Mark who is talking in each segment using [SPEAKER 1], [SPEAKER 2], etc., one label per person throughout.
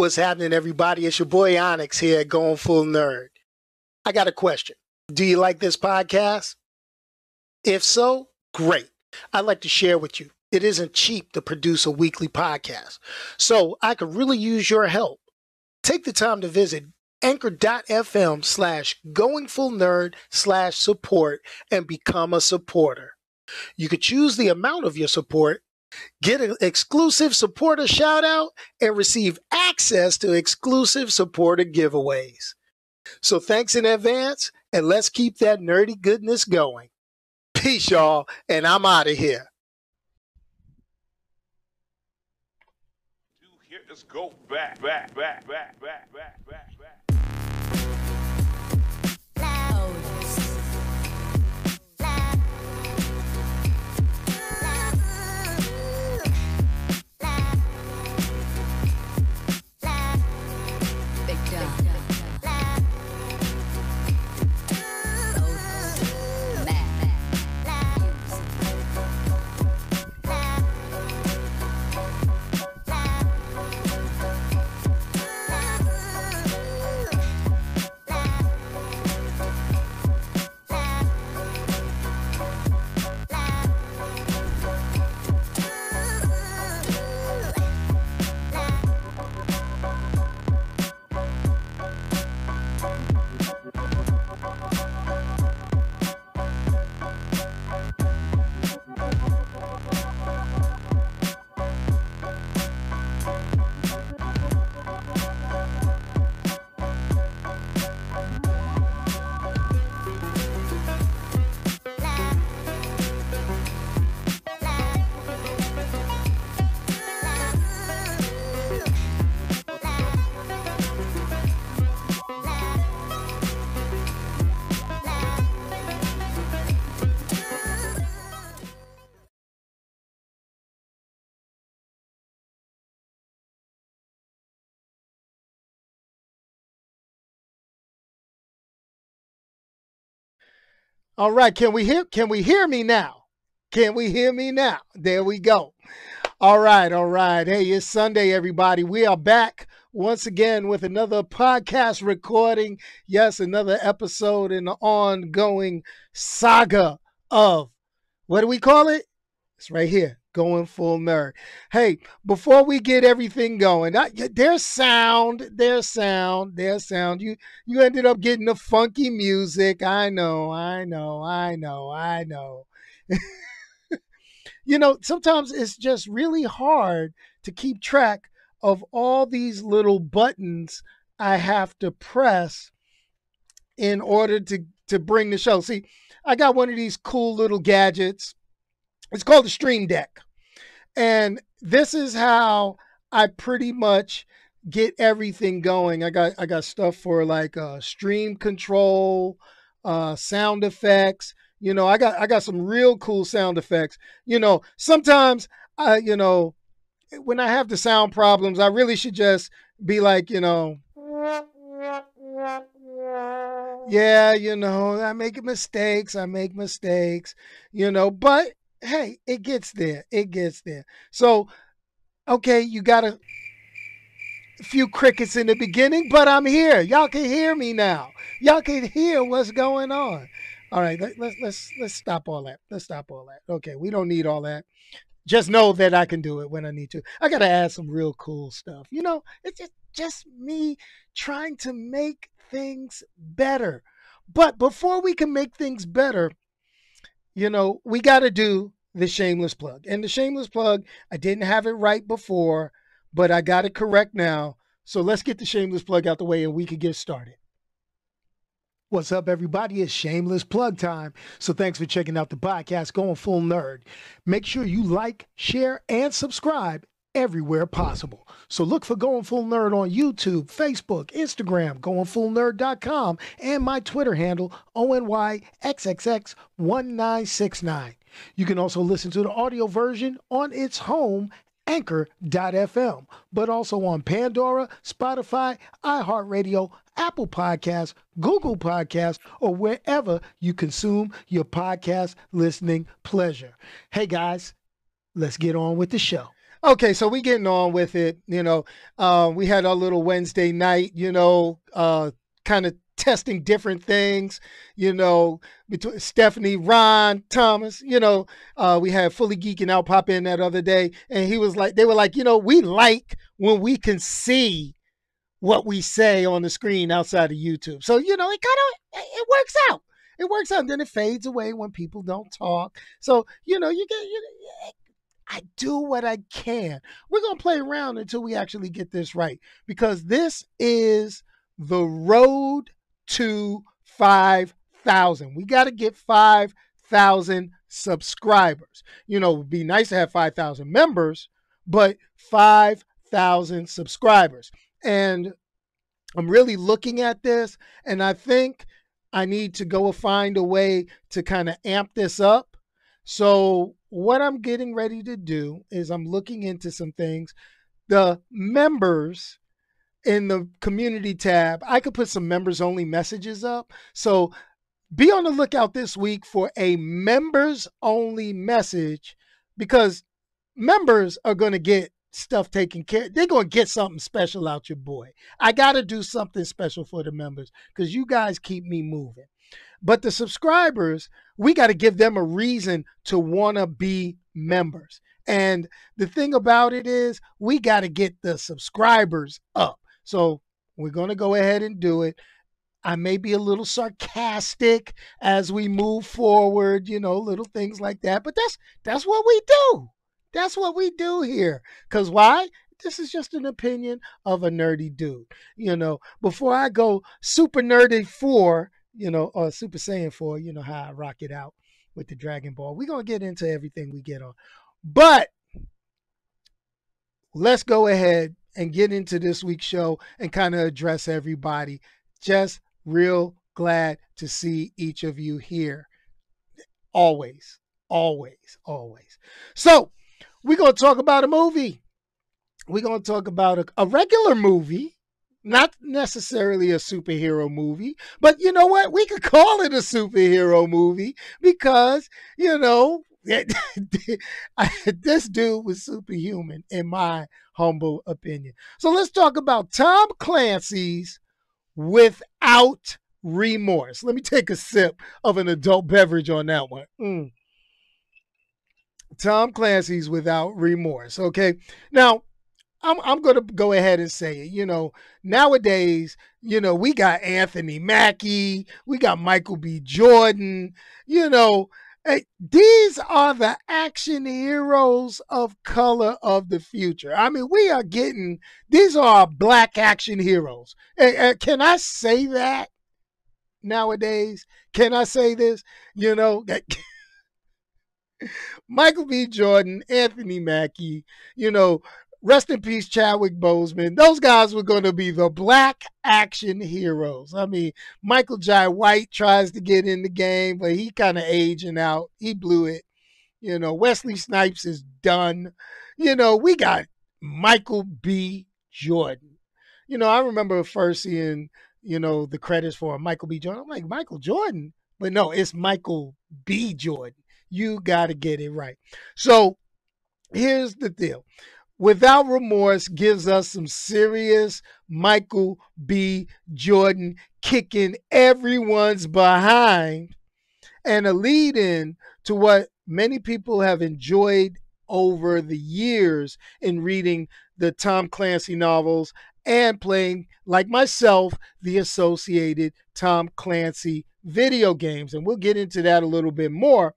[SPEAKER 1] What's happening, everybody? It's your boy Onyx here, going full nerd. I got a question. Do you like this podcast? If so, great. I'd like to share with you. It isn't cheap to produce a weekly podcast, so I could really use your help. Take the time to visit anchor.fm slash going full nerd slash support and become a supporter. You could choose the amount of your support, get an exclusive supporter shout out, and receive access to exclusive supporter giveaways. So thanks in advance, and let's keep that nerdy goodness going. Peace, y'all, and I'm out of here.
[SPEAKER 2] Let's go back, back, back, back, back, back, back,
[SPEAKER 1] All right, can we hear can we hear me now? Can we hear me now? There we go. All right, all right. Hey, it's Sunday, everybody. We are back once again with another podcast recording. Yes, another episode in the ongoing saga of what do we call it? It's right here going full nerd. Hey, before we get everything going, there's sound, there's sound, there's sound. You you ended up getting the funky music. I know, I know, I know, I know. you know, sometimes it's just really hard to keep track of all these little buttons I have to press in order to to bring the show. See, I got one of these cool little gadgets it's called the Stream Deck. And this is how I pretty much get everything going. I got I got stuff for like uh, stream control, uh, sound effects. You know, I got I got some real cool sound effects. You know, sometimes I you know when I have the sound problems, I really should just be like, you know, yeah, you know, I make mistakes, I make mistakes, you know, but hey, it gets there. It gets there. So, okay, you got a few crickets in the beginning, but I'm here. Y'all can hear me now. Y'all can hear what's going on. All right, let, let's let's let's stop all that. Let's stop all that. Okay, we don't need all that. Just know that I can do it when I need to. I gotta add some real cool stuff. You know, it's just just me trying to make things better. But before we can make things better, you know, we got to do the shameless plug. And the shameless plug, I didn't have it right before, but I got it correct now. So let's get the shameless plug out the way and we can get started. What's up, everybody? It's shameless plug time. So thanks for checking out the podcast, Going Full Nerd. Make sure you like, share, and subscribe everywhere possible. So look for Going Full Nerd on YouTube, Facebook, Instagram, goingfullnerd.com, and my Twitter handle, ONYXXX1969. You can also listen to the audio version on its home, anchor.fm, but also on Pandora, Spotify, iHeartRadio, Apple Podcasts, Google Podcasts, or wherever you consume your podcast listening pleasure. Hey guys, let's get on with the show. Okay, so we getting on with it. You know, uh, we had our little Wednesday night. You know, uh, kind of testing different things. You know, between Stephanie, Ron, Thomas. You know, uh, we had fully geeking out pop in that other day, and he was like, they were like, you know, we like when we can see what we say on the screen outside of YouTube. So you know, it kind of it works out. It works out. And then it fades away when people don't talk. So you know, you get you. I do what I can. We're gonna play around until we actually get this right because this is the road to five thousand. We got to get five thousand subscribers. You know, be nice to have five thousand members, but five thousand subscribers. And I'm really looking at this, and I think I need to go find a way to kind of amp this up. So, what I'm getting ready to do is I'm looking into some things. The members in the community tab, I could put some members only messages up. So, be on the lookout this week for a members only message because members are going to get stuff taken care they're going to get something special out your boy. I got to do something special for the members because you guys keep me moving. But the subscribers we got to give them a reason to want to be members. And the thing about it is we got to get the subscribers up. So we're going to go ahead and do it. I may be a little sarcastic as we move forward, you know, little things like that, but that's that's what we do. That's what we do here. Because why? This is just an opinion of a nerdy dude. You know, before I go super nerdy for, you know, or Super Saiyan for, you know how I rock it out with the Dragon Ball. We're going to get into everything we get on. But let's go ahead and get into this week's show and kind of address everybody. Just real glad to see each of you here. Always, always, always. So, we're going to talk about a movie. We're going to talk about a, a regular movie, not necessarily a superhero movie, but you know what? We could call it a superhero movie because, you know, this dude was superhuman, in my humble opinion. So let's talk about Tom Clancy's Without Remorse. Let me take a sip of an adult beverage on that one. Mm. Tom Clancy's Without Remorse. Okay. Now, I'm I'm gonna go ahead and say it. You know, nowadays, you know, we got Anthony Mackie, we got Michael B. Jordan. You know, hey, these are the action heroes of color of the future. I mean, we are getting these are black action heroes. Hey, can I say that nowadays? Can I say this? You know. Michael B. Jordan, Anthony Mackie, you know, rest in peace, Chadwick Boseman. Those guys were going to be the black action heroes. I mean, Michael Jai White tries to get in the game, but he kind of aging out. He blew it. You know, Wesley Snipes is done. You know, we got Michael B. Jordan. You know, I remember first seeing, you know, the credits for Michael B. Jordan. I'm like, Michael Jordan? But no, it's Michael B. Jordan. You got to get it right. So here's the deal. Without Remorse gives us some serious Michael B. Jordan kicking everyone's behind and a lead in to what many people have enjoyed over the years in reading the Tom Clancy novels and playing, like myself, the associated Tom Clancy video games. And we'll get into that a little bit more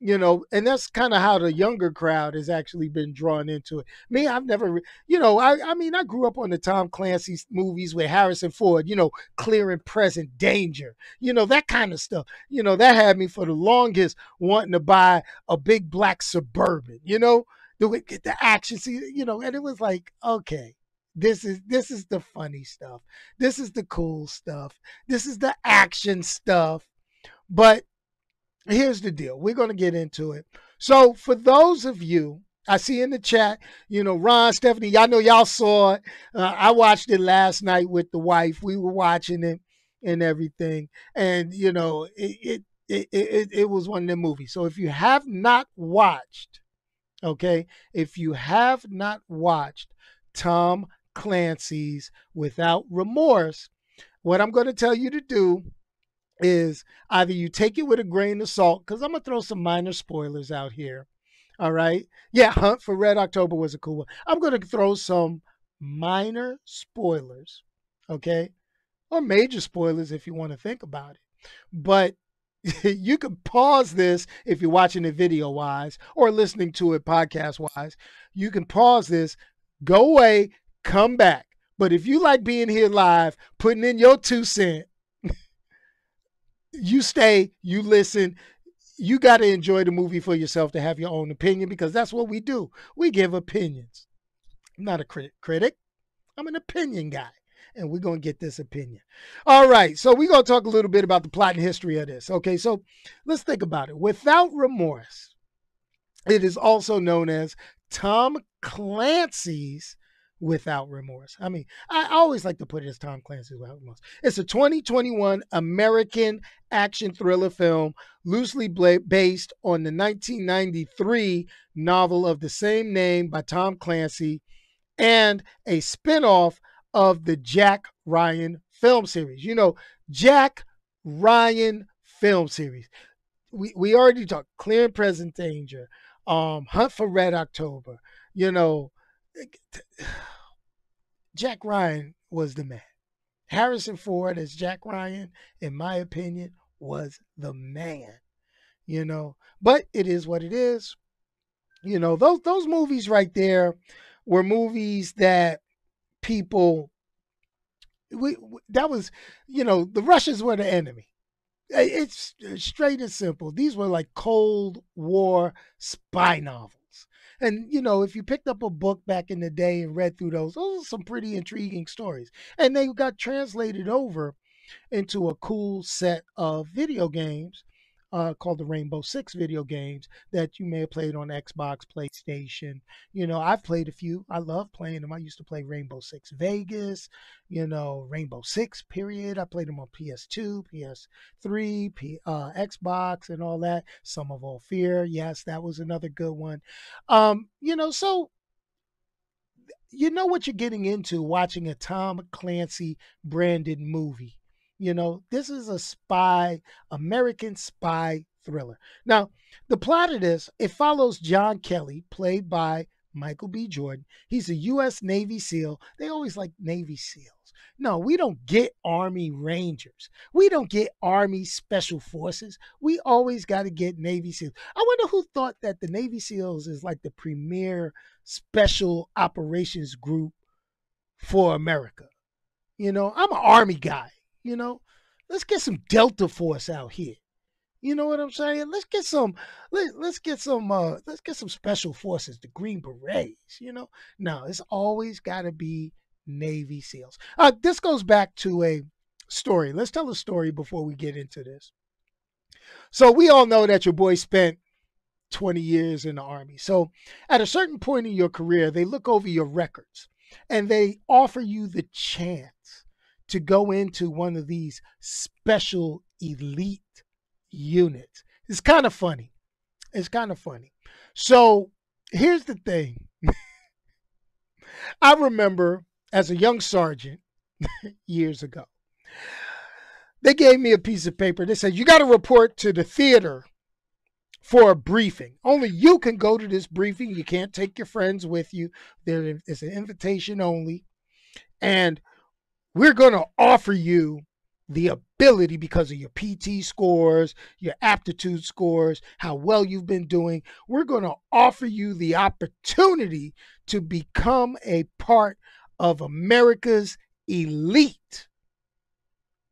[SPEAKER 1] you know, and that's kind of how the younger crowd has actually been drawn into it. Me, I've never, you know, I, I mean, I grew up on the Tom Clancy movies with Harrison Ford, you know, clear and present danger, you know, that kind of stuff. You know, that had me for the longest wanting to buy a big black suburban, you know, the the action, see, you know, and it was like, okay, this is this is the funny stuff. This is the cool stuff. This is the action stuff. But here's the deal. We're going to get into it. So, for those of you, I see in the chat, you know, Ron, Stephanie, y'all know y'all saw it. Uh, I watched it last night with the wife. We were watching it and everything. And, you know, it, it, it, it, it was one of the movies. So, if you have not watched Okay. If you have not watched Tom Clancy's Without Remorse, what I'm going to tell you to do is either you take it with a grain of salt, because I'm going to throw some minor spoilers out here. All right. Yeah, Hunt for Red October was a cool one. I'm going to throw some minor spoilers. Okay. Or major spoilers if you want to think about it. But you can pause this if you're watching it video wise or listening to it podcast wise. You can pause this, go away, come back. But if you like being here live, putting in your two cent, you stay, you listen. You got to enjoy the movie for yourself to have your own opinion because that's what we do. We give opinions. I'm not a crit- critic, I'm an opinion guy. And we're going to get this opinion. All right. So we're going to talk a little bit about the plot and history of this. Okay. So let's think about it. Without remorse, it is also known as Tom Clancy's Without Remorse. I mean, I always like to put it as Tom Clancy's Without Remorse. It's a 2021 American action thriller film loosely based on the 1993 novel of the same name by Tom Clancy and a spinoff of the Jack Ryan film series. You know, Jack Ryan film series. We we already talked Clear and Present Danger, um, Hunt for Red October. You know, Jack Ryan was the man. Harrison Ford as Jack Ryan, in my opinion, was the man. You know, but it is what it is. You know, those those movies right there were movies that people we, that was you know the russians were the enemy it's straight and simple these were like cold war spy novels and you know if you picked up a book back in the day and read through those those are some pretty intriguing stories. And they got translated over into a cool set of video games uh, called the Rainbow Six video games that you may have played on Xbox, PlayStation. You know, I've played a few. I love playing them. I used to play Rainbow Six Vegas, you know, Rainbow Six period. I played them on PS2, PS3, P, uh, Xbox, and all that. Sum of All Fear. Yes, that was another good one. Um, you know, so you know what you're getting into watching a Tom Clancy branded movie. You know, this is a spy, American spy thriller. Now, the plot of this, it follows John Kelly, played by Michael B. Jordan. He's a U.S. Navy SEAL. They always like Navy SEALs. No, we don't get Army Rangers. We don't get Army Special Forces. We always got to get Navy SEALs. I wonder who thought that the Navy SEALs is like the premier special operations group for America. You know, I'm an Army guy. You know, let's get some Delta Force out here. You know what I'm saying? Let's get some let, let's get some uh let's get some special forces, the Green Berets, you know? No, it's always gotta be Navy SEALs. Uh this goes back to a story. Let's tell a story before we get into this. So we all know that your boy spent 20 years in the army. So at a certain point in your career, they look over your records and they offer you the chance to go into one of these special elite units. It's kind of funny. It's kind of funny. So here's the thing I remember as a young sergeant years ago, they gave me a piece of paper. They said, You got to report to the theater for a briefing. Only you can go to this briefing. You can't take your friends with you. There is an invitation only. And we're going to offer you the ability because of your PT scores, your aptitude scores, how well you've been doing. We're going to offer you the opportunity to become a part of America's elite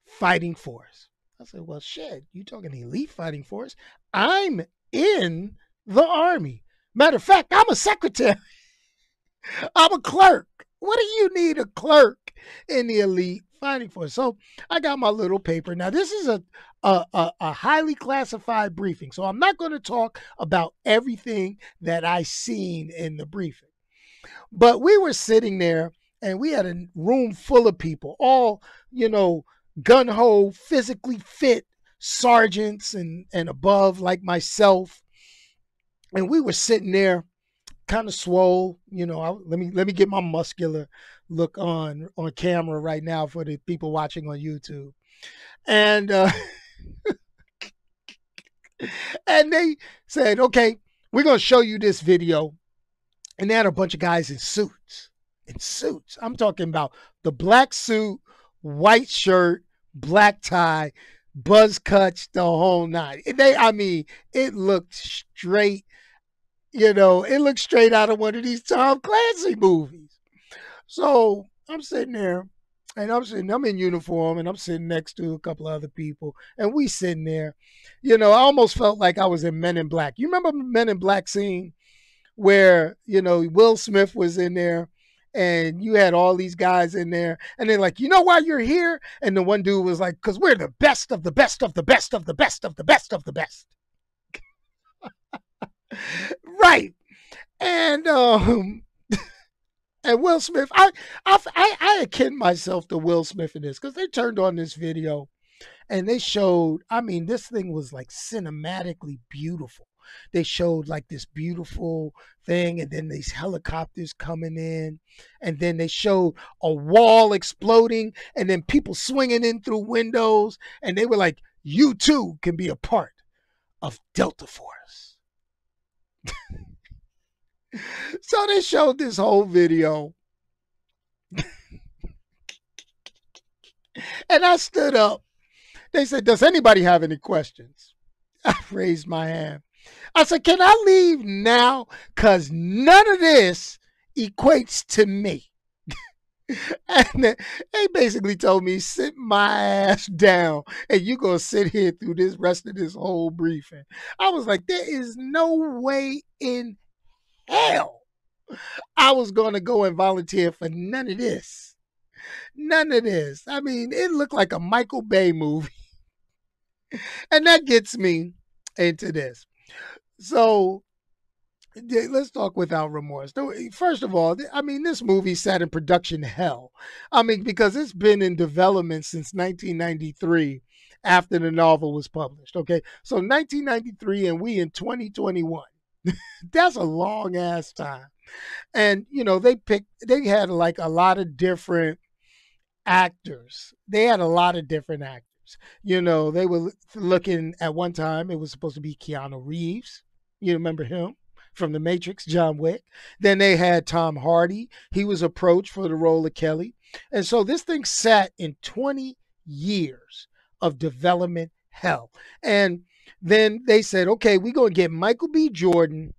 [SPEAKER 1] fighting force. I said, well, shit, you talking elite fighting force? I'm in the army. Matter of fact, I'm a secretary. I'm a clerk. What do you need a clerk in the elite fighting force? So I got my little paper. Now this is a a, a, a highly classified briefing, so I'm not going to talk about everything that I seen in the briefing. But we were sitting there, and we had a room full of people, all you know, gun ho, physically fit sergeants and and above, like myself, and we were sitting there kind of swole. You know, I, let me let me get my muscular look on on camera right now for the people watching on YouTube, and uh, and they said, okay, we're gonna show you this video, and they had a bunch of guys in suits, in suits. I'm talking about the black suit, white shirt, black tie, buzz cuts, the whole nine. They, I mean, it looked straight you know, it looks straight out of one of these Tom Clancy movies. So I'm sitting there and I'm sitting, I'm in uniform and I'm sitting next to a couple of other people and we sitting there. You know, I almost felt like I was in Men in Black. You remember Men in Black scene where, you know, Will Smith was in there and you had all these guys in there and they're like, you know why you're here? And the one dude was like, because we're the best of the best of the best of the best of the best of the best right. And um and Will Smith, I I I, I akin myself to Will Smith in this because they turned on this video and they showed, I mean, this thing was like cinematically beautiful. They showed like this beautiful thing, and then these helicopters coming in, and then they showed a wall exploding, and then people swinging in through windows, and they were like, You too can be a part of Delta Force so they showed this whole video. and I stood up. They said, Does anybody have any questions? I raised my hand. I said, Can I leave now? Because none of this equates to me. and they basically told me, sit my ass down and you're going to sit here through this rest of this whole briefing. I was like, there is no way in hell I was going to go and volunteer for none of this. None of this. I mean, it looked like a Michael Bay movie. and that gets me into this. So let's talk without remorse. First of all, I mean, this movie sat in production hell. I mean, because it's been in development since 1993 after the novel was published. Okay. So 1993 and we in 2021. That's a long ass time. And, you know, they picked, they had like a lot of different actors. They had a lot of different actors. You know, they were looking at one time, it was supposed to be Keanu Reeves. You remember him? from The Matrix, John Wick. Then they had Tom Hardy. He was approached for the role of Kelly. And so this thing sat in 20 years of development hell. And then they said, okay, we're going to get Michael B. Jordan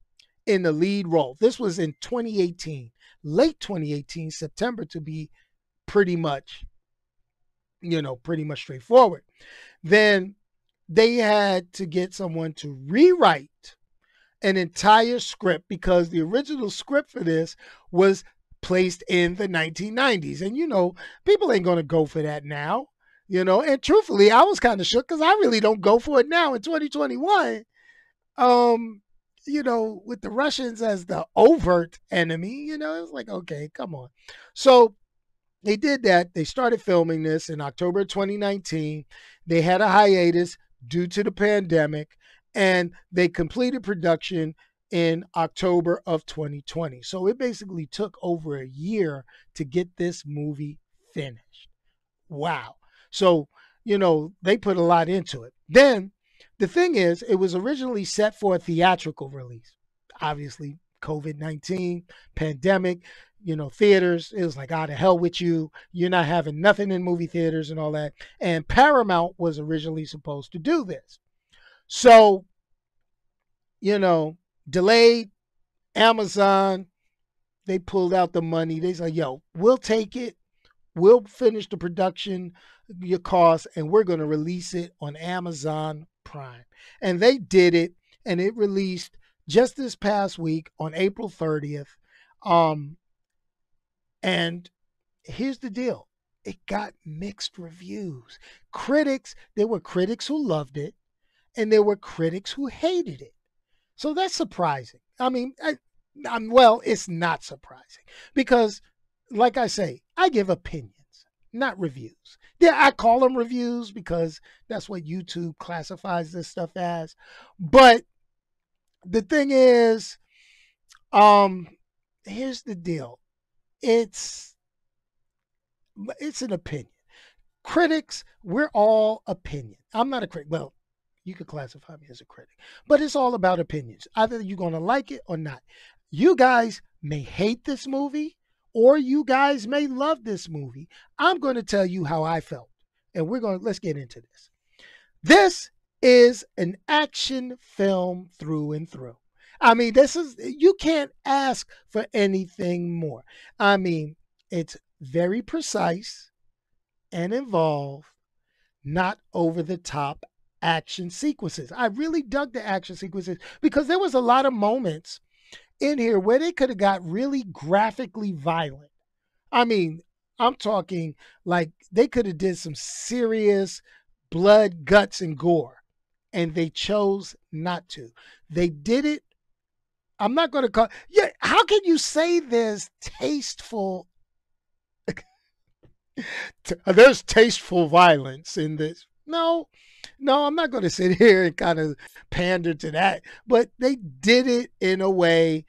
[SPEAKER 1] in the lead role. This was in 2018, late 2018, September to be pretty much, you know, pretty much straightforward. Then they had to get someone to rewrite an entire script because the original script for this was placed in the 1990s. And you know, people ain't going to go for that now, you know. And truthfully, I was kind of shook because I really don't go for it now in 2021. Um, you know, with the Russians as the overt enemy, you know, it was like, okay, come on. So they did that. They started filming this in October 2019. They had a hiatus due to the pandemic and they completed production in October of 2020. So it basically took over a year to get this movie finished. Wow. So, you know, they put a lot into it. Then the thing is, it was originally set for a theatrical release. Obviously, COVID 19, pandemic, you know, theaters. It was like, out ah, of hell with you. You're not having nothing in movie theaters and all that. And Paramount was originally supposed to do this. So, you know, delayed Amazon, they pulled out the money. They said, yo, we'll take it. We'll finish the production, your cost, and we're going to release it on Amazon Prime. And they did it, and it released just this past week on April 30th. Um, and here's the deal it got mixed reviews. Critics, there were critics who loved it, and there were critics who hated it. So that's surprising. I mean, I, I'm, well, it's not surprising because, like I say, I give opinions, not reviews. Yeah, I call them reviews because that's what YouTube classifies this stuff as. But the thing is, Um, here's the deal. It's it's an opinion. Critics, we're all opinion. I'm not a critic. Well, you could classify me as a critic, but it's all about opinions. Either you're to like it or not. You guys may hate this movie or you guys may love this movie. I'm going to tell you how I felt. And we're going to let's get into this. This is an action film through and through. I mean, this is you can't ask for anything more. I mean, it's very precise and involved, not over the top action sequences. I really dug the action sequences because there was a lot of moments in here where they could have got really graphically violent. I mean, I'm talking like they could have did some serious blood, guts, and gore, and they chose not to. They did it. I'm not going to call. Yeah, how can you say there's tasteful? there's tasteful violence in this. No, no, I'm not going to sit here and kind of pander to that, but they did it in a way.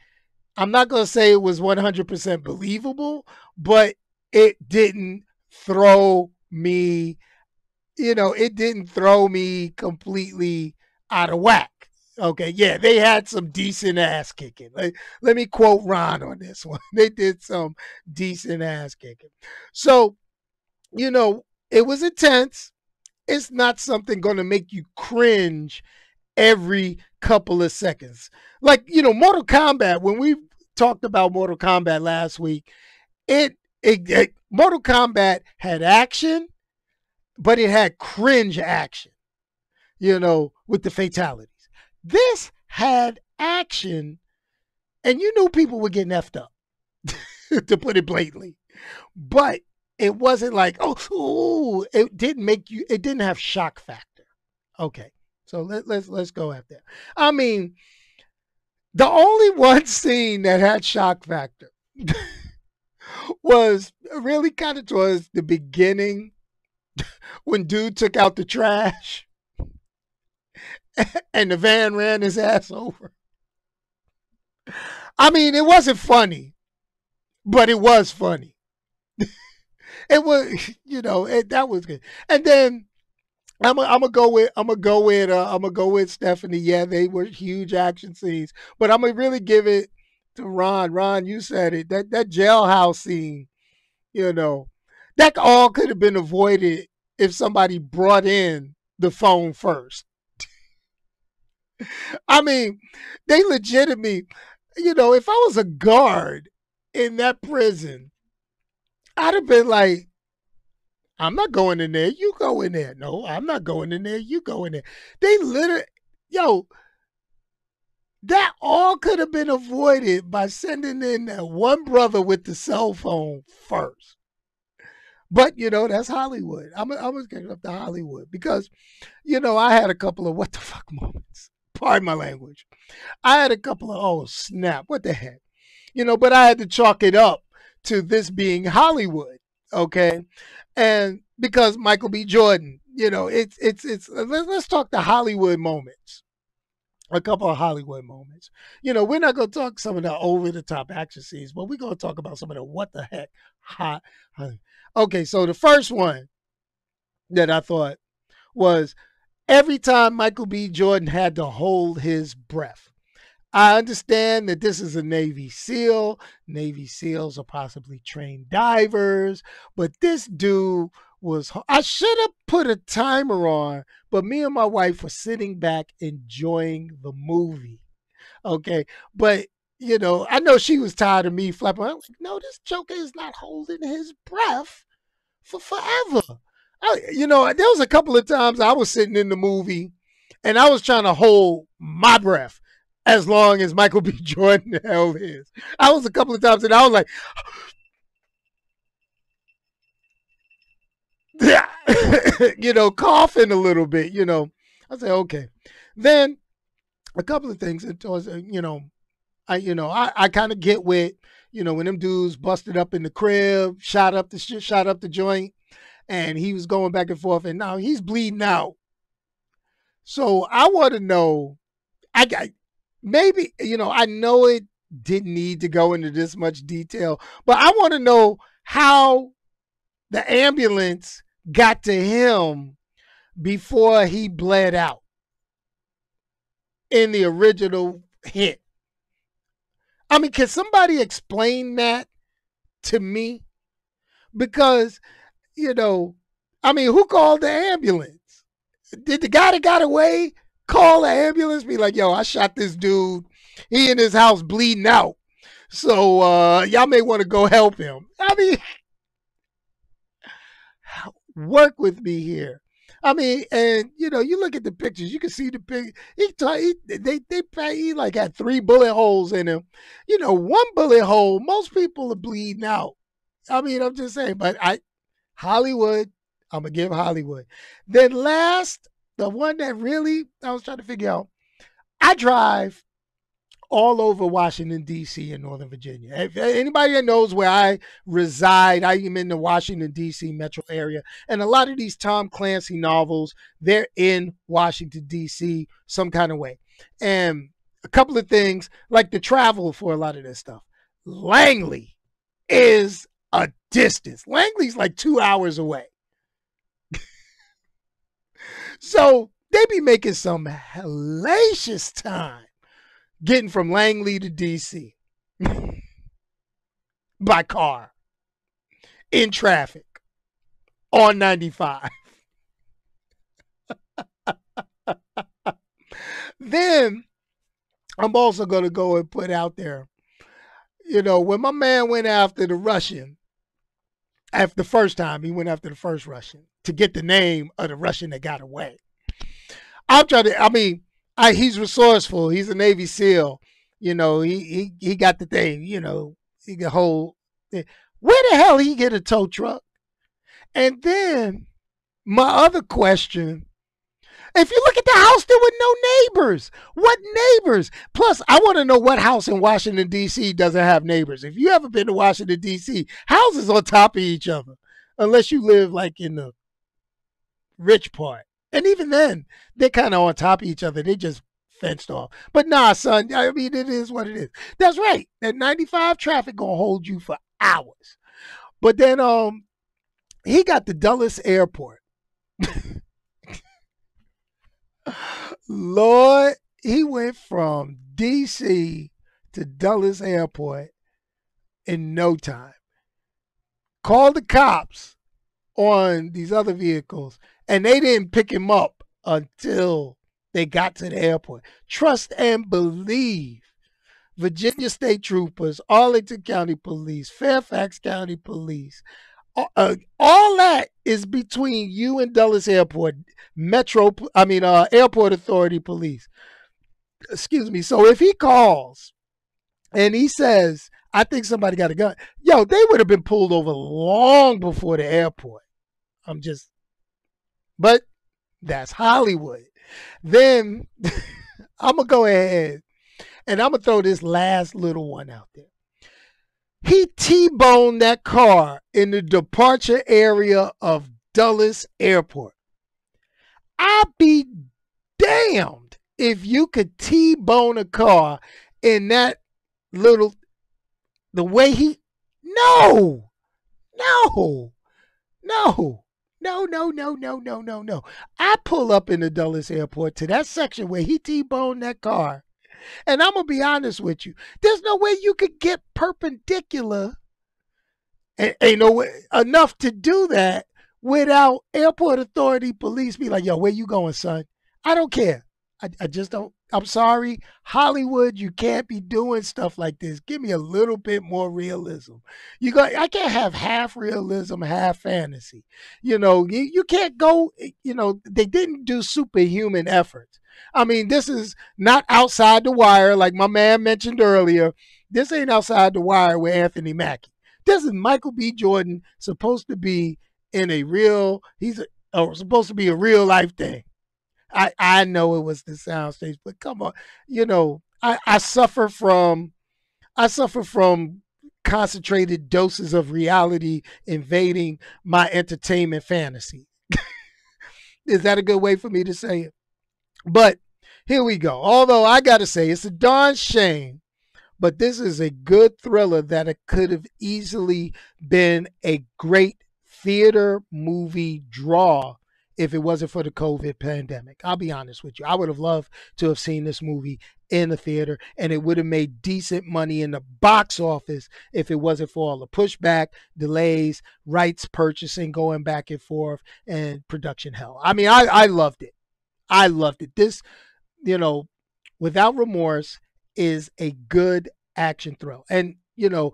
[SPEAKER 1] I'm not going to say it was 100% believable, but it didn't throw me, you know, it didn't throw me completely out of whack. Okay, yeah, they had some decent ass kicking. Like, let me quote Ron on this one. They did some decent ass kicking. So, you know, it was intense it's not something going to make you cringe every couple of seconds. Like, you know, Mortal Kombat, when we talked about Mortal Kombat last week, it, it, it Mortal Kombat had action, but it had cringe action, you know, with the fatalities. This had action, and you knew people were getting effed up, to put it blatantly. But it wasn't like oh ooh, it didn't make you it didn't have shock factor. Okay so let, let's let's go at that. I mean the only one scene that had shock factor was really kind of towards the beginning when dude took out the trash and the van ran his ass over. I mean it wasn't funny but it was funny it was, you know, it, that was good. And then I'm gonna go with I'm gonna go with uh, I'm gonna go with Stephanie. Yeah, they were huge action scenes, but I'm gonna really give it to Ron. Ron, you said it. That that jailhouse scene, you know, that all could have been avoided if somebody brought in the phone first. I mean, they legitimately, you know, if I was a guard in that prison I'd have been like, I'm not going in there. You go in there. No, I'm not going in there. You go in there. They literally, yo, that all could have been avoided by sending in that one brother with the cell phone first. But you know, that's Hollywood. I'm I'm just getting up to Hollywood because, you know, I had a couple of what the fuck moments. Pardon my language. I had a couple of oh snap, what the heck, you know. But I had to chalk it up to this being Hollywood, okay? And because Michael B. Jordan, you know, it's it's it's uh, let's talk the Hollywood moments. A couple of Hollywood moments. You know, we're not going to talk some of the over the top action scenes, but we're going to talk about some of the what the heck hot. Okay, so the first one that I thought was every time Michael B. Jordan had to hold his breath. I understand that this is a Navy SEAL. Navy SEALs are possibly trained divers, but this dude was. I should have put a timer on, but me and my wife were sitting back enjoying the movie. Okay, but you know, I know she was tired of me flapping. I was like, no, this Joker is not holding his breath for forever. I, you know, there was a couple of times I was sitting in the movie and I was trying to hold my breath as long as Michael B. Jordan held his. I was a couple of times and I was like, you know, coughing a little bit, you know. I said, okay. Then a couple of things. Was, uh, you know, I, you know, I, I kind of get with, you know, when them dudes busted up in the crib, shot up the shot up the joint, and he was going back and forth, and now he's bleeding out. So I want to know, I got maybe you know I know it didn't need to go into this much detail, but I want to know how the ambulance got to him before he bled out in the original hit. I mean, can somebody explain that to me? Because, you know, I mean, who called the ambulance? Did the guy that got away call the ambulance? Be like, yo, I shot this dude. He in his house bleeding out. So uh y'all may want to go help him. I mean, work with me here. I mean, and you know, you look at the pictures, you can see the picture. He, he they they he like had three bullet holes in him. You know, one bullet hole, most people are bleeding out. I mean, I'm just saying, but I Hollywood, I'm gonna give Hollywood. Then last, the one that really I was trying to figure out. I drive all over Washington, D.C. and Northern Virginia. If uh, anybody that knows where I reside, I am in the Washington, D.C. metro area. And a lot of these Tom Clancy novels, they're in Washington, D.C. some kind of way. And a couple of things, like the travel for a lot of this stuff. Langley is a distance. Langley's like two hours away. So they be making some hellacious time getting from Langley to DC by car in traffic on 95. then I'm also going to go and put out there, you know, when my man went after the Russian, after the first time, he went after the first Russian to get the name of the Russian that got away. I'm trying to, I mean, I, he's resourceful. He's a Navy SEAL. You know, he he he got the thing. You know, he can hold. Eh, where the hell he get a tow truck? And then my other question: If you look at the house, there were no neighbors. What neighbors? Plus, I want to know what house in Washington D.C. doesn't have neighbors. If you ever been to Washington D.C., houses on top of each other, unless you live like in the rich part. And even then, they're kind of on top of each other. They just fenced off. But nah, son, I mean, it is what it is. That's right. That 95 traffic gonna hold you for hours. But then um he got the Dulles airport. Lord, he went from DC to Dulles airport in no time. Called the cops on these other vehicles and they didn't pick him up until they got to the airport. Trust and believe. Virginia State Troopers, Arlington County Police, Fairfax County Police, uh, all that is between you and Dulles Airport, Metro, I mean, uh, Airport Authority Police. Excuse me. So if he calls and he says, I think somebody got a gun, yo, they would have been pulled over long before the airport. I'm just but that's Hollywood. Then I'm going to go ahead and I'm going to throw this last little one out there. He T boned that car in the departure area of Dulles Airport. I'd be damned if you could T bone a car in that little, the way he, no, no, no. No, no, no, no, no, no, no. I pull up in the Dulles airport to that section where he T-boned that car. And I'm going to be honest with you. There's no way you could get perpendicular. Ain't no way enough to do that without airport authority police be like, yo, where you going, son? I don't care. I, I just don't. I'm sorry, Hollywood. You can't be doing stuff like this. Give me a little bit more realism. You got. I can't have half realism, half fantasy. You know, you, you can't go. Eh, you know, they didn't do superhuman efforts. I mean, this is not outside the wire, like my man mentioned earlier. This ain't outside the wire with Anthony Mackie. This is Michael B. Jordan supposed to be in a real. He's a, supposed to be a real life thing. I I know it was the soundstage, but come on, you know, I I suffer from I suffer from concentrated doses of reality invading my entertainment fantasy. Is that a good way for me to say it? But here we go. Although I got to say, it's a darn shame but this is a good thriller that it could have easily been a great theater movie draw if it wasn't for the COVID pandemic. I'll be honest with you. I would have loved to have seen this movie in the theater and it would have made decent money in the box office if it wasn't for all the pushback, delays, rights purchasing going back and forth, and production hell. I mean, I, I loved it. I loved it. This, you know, without remorse is a good action thrill. And, you know,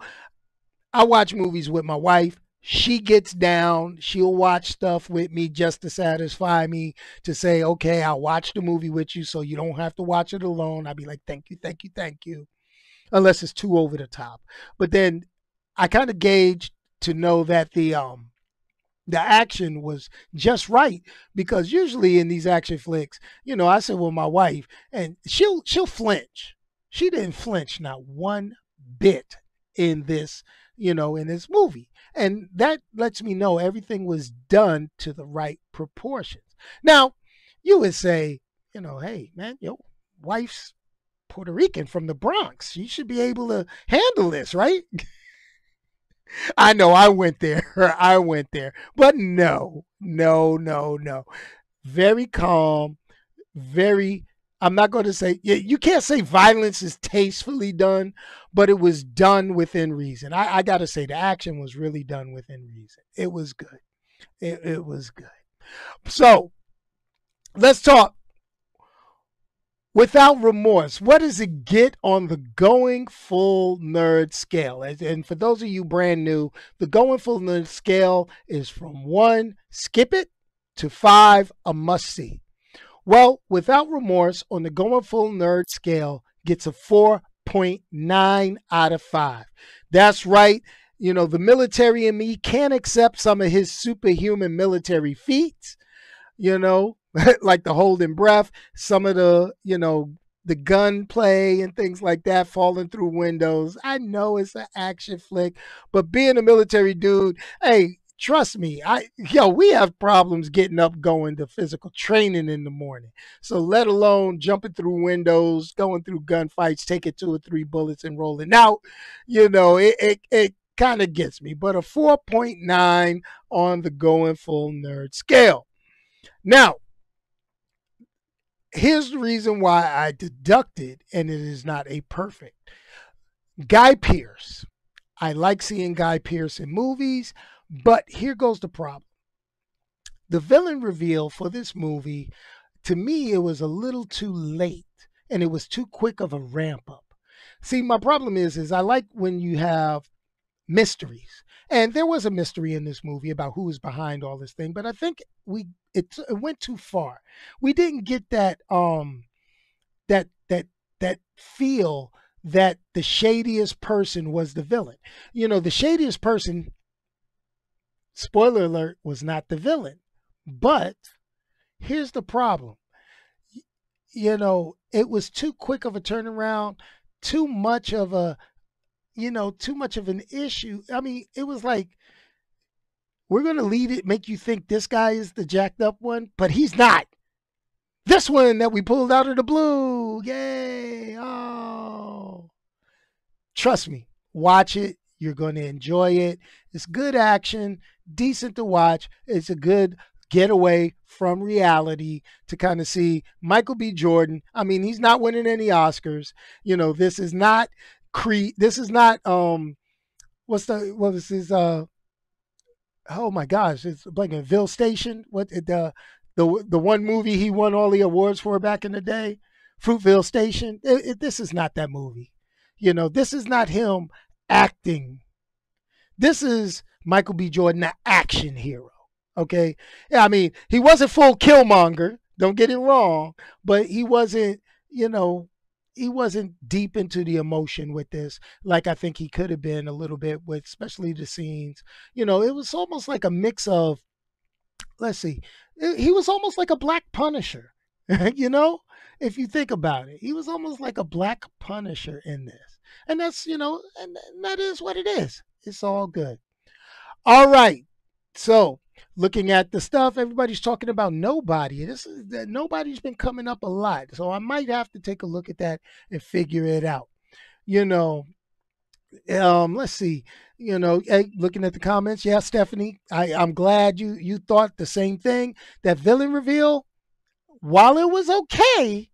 [SPEAKER 1] I watch movies with my wife she gets down. She'll watch stuff with me just to satisfy me to say, okay, I'll watch the movie with you so you don't have to watch it alone. I'd be like, thank you, thank you, thank you. Unless it's too over the top. But then I kind of gauged to know that the um the action was just right because usually in these action flicks, you know, I said with my wife and she'll she'll flinch. She didn't flinch not one bit in this, you know, in this movie. And that lets me know everything was done to the right proportions. Now, you would say, you know, hey, man, your wife's Puerto Rican from the Bronx. She should be able to handle this, right? I know I went there. I went there. But no, no, no, no. Very calm, very I'm not going to say you can't say violence is tastefully done, but it was done within reason. I, I got to say the action was really done within reason. It was good. It, it was good. So let's talk without remorse. What does it get on the going full nerd scale? And for those of you brand new, the going full nerd scale is from one, skip it, to five, a must see. Well, Without Remorse on the Going Full Nerd scale gets a 4.9 out of 5. That's right. You know, the military in me can't accept some of his superhuman military feats, you know, like the holding breath, some of the, you know, the gunplay and things like that falling through windows. I know it's an action flick, but being a military dude, hey, trust me, I yo, we have problems getting up going to physical training in the morning. So let alone jumping through windows, going through gunfights, taking two or three bullets and rolling out. You know, it it, it kind of gets me, but a 4.9 on the going full nerd scale. Now, here's the reason why I deducted, and it is not a perfect. Guy Pearce. I like seeing Guy Pearce in movies. But here goes the problem. The villain reveal for this movie, to me, it was a little too late and it was too quick of a ramp up. See, my problem is, is I like when you have mysteries. And there was a mystery in this movie about who is behind all this thing, but I think we it, it went too far. We didn't get that um that that that feel that the shadiest person was the villain. You know, the shadiest person spoiler alert, was not the villain. But here's the problem. You know, it was too quick of a turnaround, too much of a, you know, too much of an issue. I mean, it was like, we're going to lead it, make you think this guy is the jacked up one, but he's not. This one that we pulled out of the blue. Yay. Oh. Trust me, watch it. You're going to enjoy it. It's good action decent to watch. It's a good getaway from reality to kind of see Michael B. Jordan. I mean, he's not winning any Oscars. You know, this is not Creed. This is not um, what's the what was his uh, oh my gosh, it's like a Ville Station. What the the the one movie he won all the awards for back in the day, Fruitvale Station. It, it, this is not that movie. You know, this is not him acting. This is Michael B. Jordan, the action hero. Okay. Yeah, I mean, he wasn't full Killmonger, don't get it wrong, but he wasn't, you know, he wasn't deep into the emotion with this like I think he could have been a little bit with especially the scenes. You know, it was almost like a mix of let's see. He was almost like a black punisher. you know, if you think about it. He was almost like a black punisher in this. And that's, you know, and that is what it is. It's all good. All right. So looking at the stuff, everybody's talking about nobody. This is that nobody's been coming up a lot. So I might have to take a look at that and figure it out. you know, um, let's see, you know, hey, looking at the comments, yeah, Stephanie, I, I'm glad you you thought the same thing. That villain reveal, while it was okay,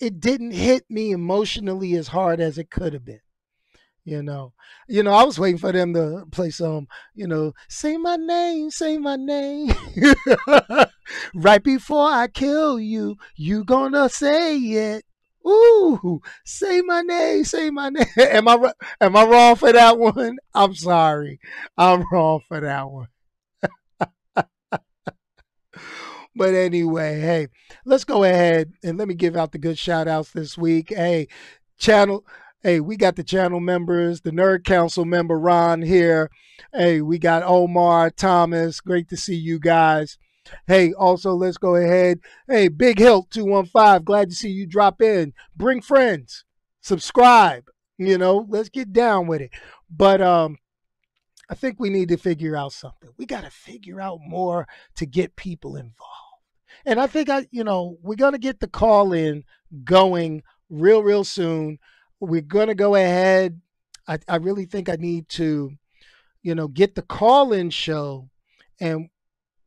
[SPEAKER 1] it didn't hit me emotionally as hard as it could have been. You know, you know, I was waiting for them to play some, you know, say my name, say my name. right before I kill you, you gonna say it. Ooh, say my name, say my name. am I am I wrong for that one? I'm sorry. I'm wrong for that one. but anyway, hey, let's go ahead and let me give out the good shout outs this week. Hey, channel Hey, we got the channel members, the Nerd Council member Ron here. Hey, we got Omar, Thomas. Great to see you guys. Hey, also let's go ahead. Hey, Big Hilt 215. Glad to see you drop in. Bring friends. Subscribe. You know, let's get down with it. But um I think we need to figure out something. We got to figure out more to get people involved. And I think I, you know, we're going to get the call in going real real soon we're going to go ahead. I, I really think I need to, you know, get the call in show and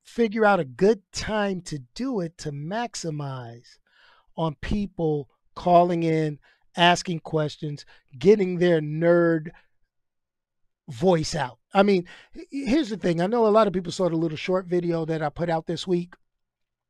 [SPEAKER 1] figure out a good time to do it to maximize on people calling in, asking questions, getting their nerd voice out. I mean, here's the thing. I know a lot of people saw the little short video that I put out this week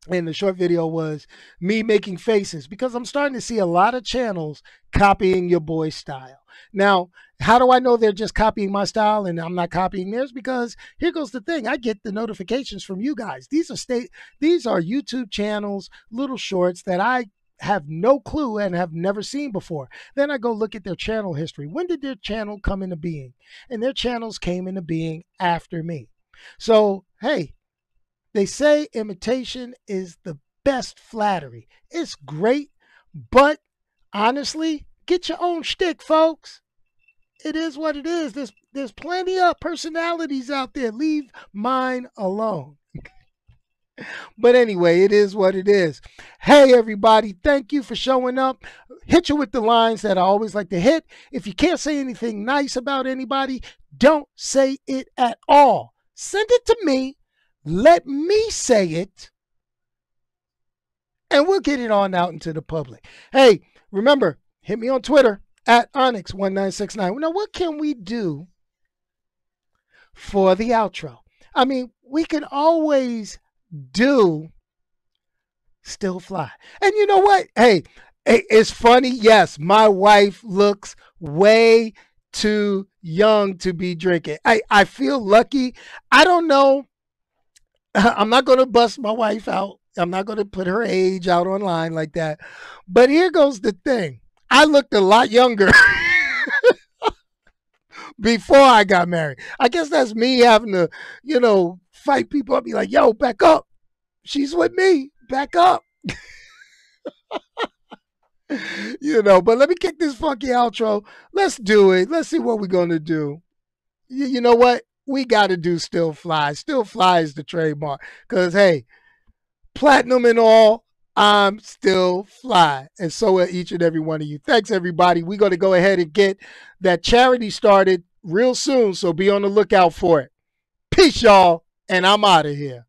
[SPEAKER 1] and the short video was me making faces because I'm starting to see a lot of channels copying your boy style. Now, how do I know they're just copying my style and I'm not copying theirs? Because here goes the thing. I get the notifications from you guys. These are state these are YouTube channels, little shorts that I have no clue and have never seen before. Then I go look at their channel history. When did their channel come into being? And their channels came into being after me. So, hey, they say imitation is the best flattery. It's great, but honestly, get your own shtick, folks. It is what it is. There's there's plenty of personalities out there. Leave mine alone. but anyway, it is what it is. Hey, everybody, thank you for showing up. Hit you with the lines that I always like to hit. If you can't say anything nice about anybody, don't say it at all. Send it to me let me say it, and we'll get it on out into the public. Hey, remember, hit me on Twitter at Onyx1969. Now, what can we do for the outro? I mean, we can always do still fly. And you know what? Hey, it's funny. Yes, my wife looks way too young to be drinking. I, I feel lucky. I don't know I'm not going to bust my wife out. I'm not going to put her age out online like that. But here goes the thing I looked a lot younger before I got married. I guess that's me having to, you know, fight people up, be like, yo, back up. She's with me. Back up. you know, but let me kick this funky outro. Let's do it. Let's see what we're going to do. You, you know what? We got to do Still Fly. Still Fly is the trademark. Because, hey, platinum and all, I'm still fly. And so are each and every one of you. Thanks, everybody. We're going to go ahead and get that charity started real soon. So be on the lookout for it. Peace, y'all. And I'm out of here.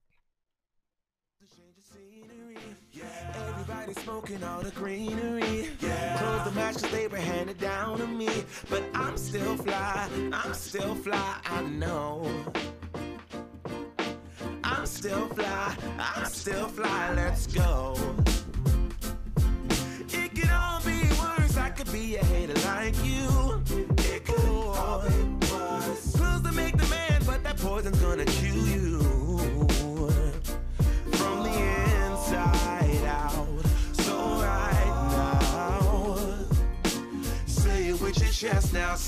[SPEAKER 1] I'm still fly, I'm still fly, I know. I'm still fly, I'm still fly, let's go.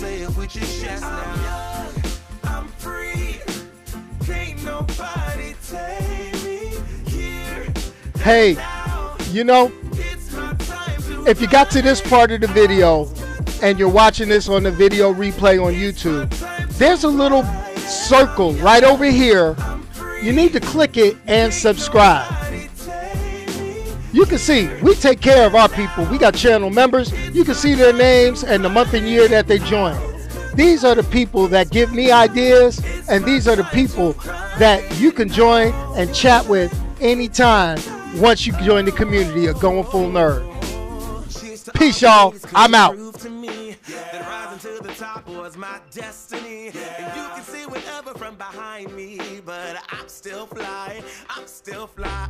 [SPEAKER 1] Say it with your chest now. I'm young, I'm free. Can't nobody take me here. Hey, you know, if you got to this part of the video and you're watching this on the video replay on YouTube, there's a little circle right over here. You need to click it and subscribe.
[SPEAKER 3] You can see we take care of our people. We got channel members. You can see their names and the month and year that they join. These are the people that give me ideas, and these are the people that you can join and chat with anytime once you join the community of Going Full Nerd. Peace, y'all. I'm out. I'm still fly. I'm still fly.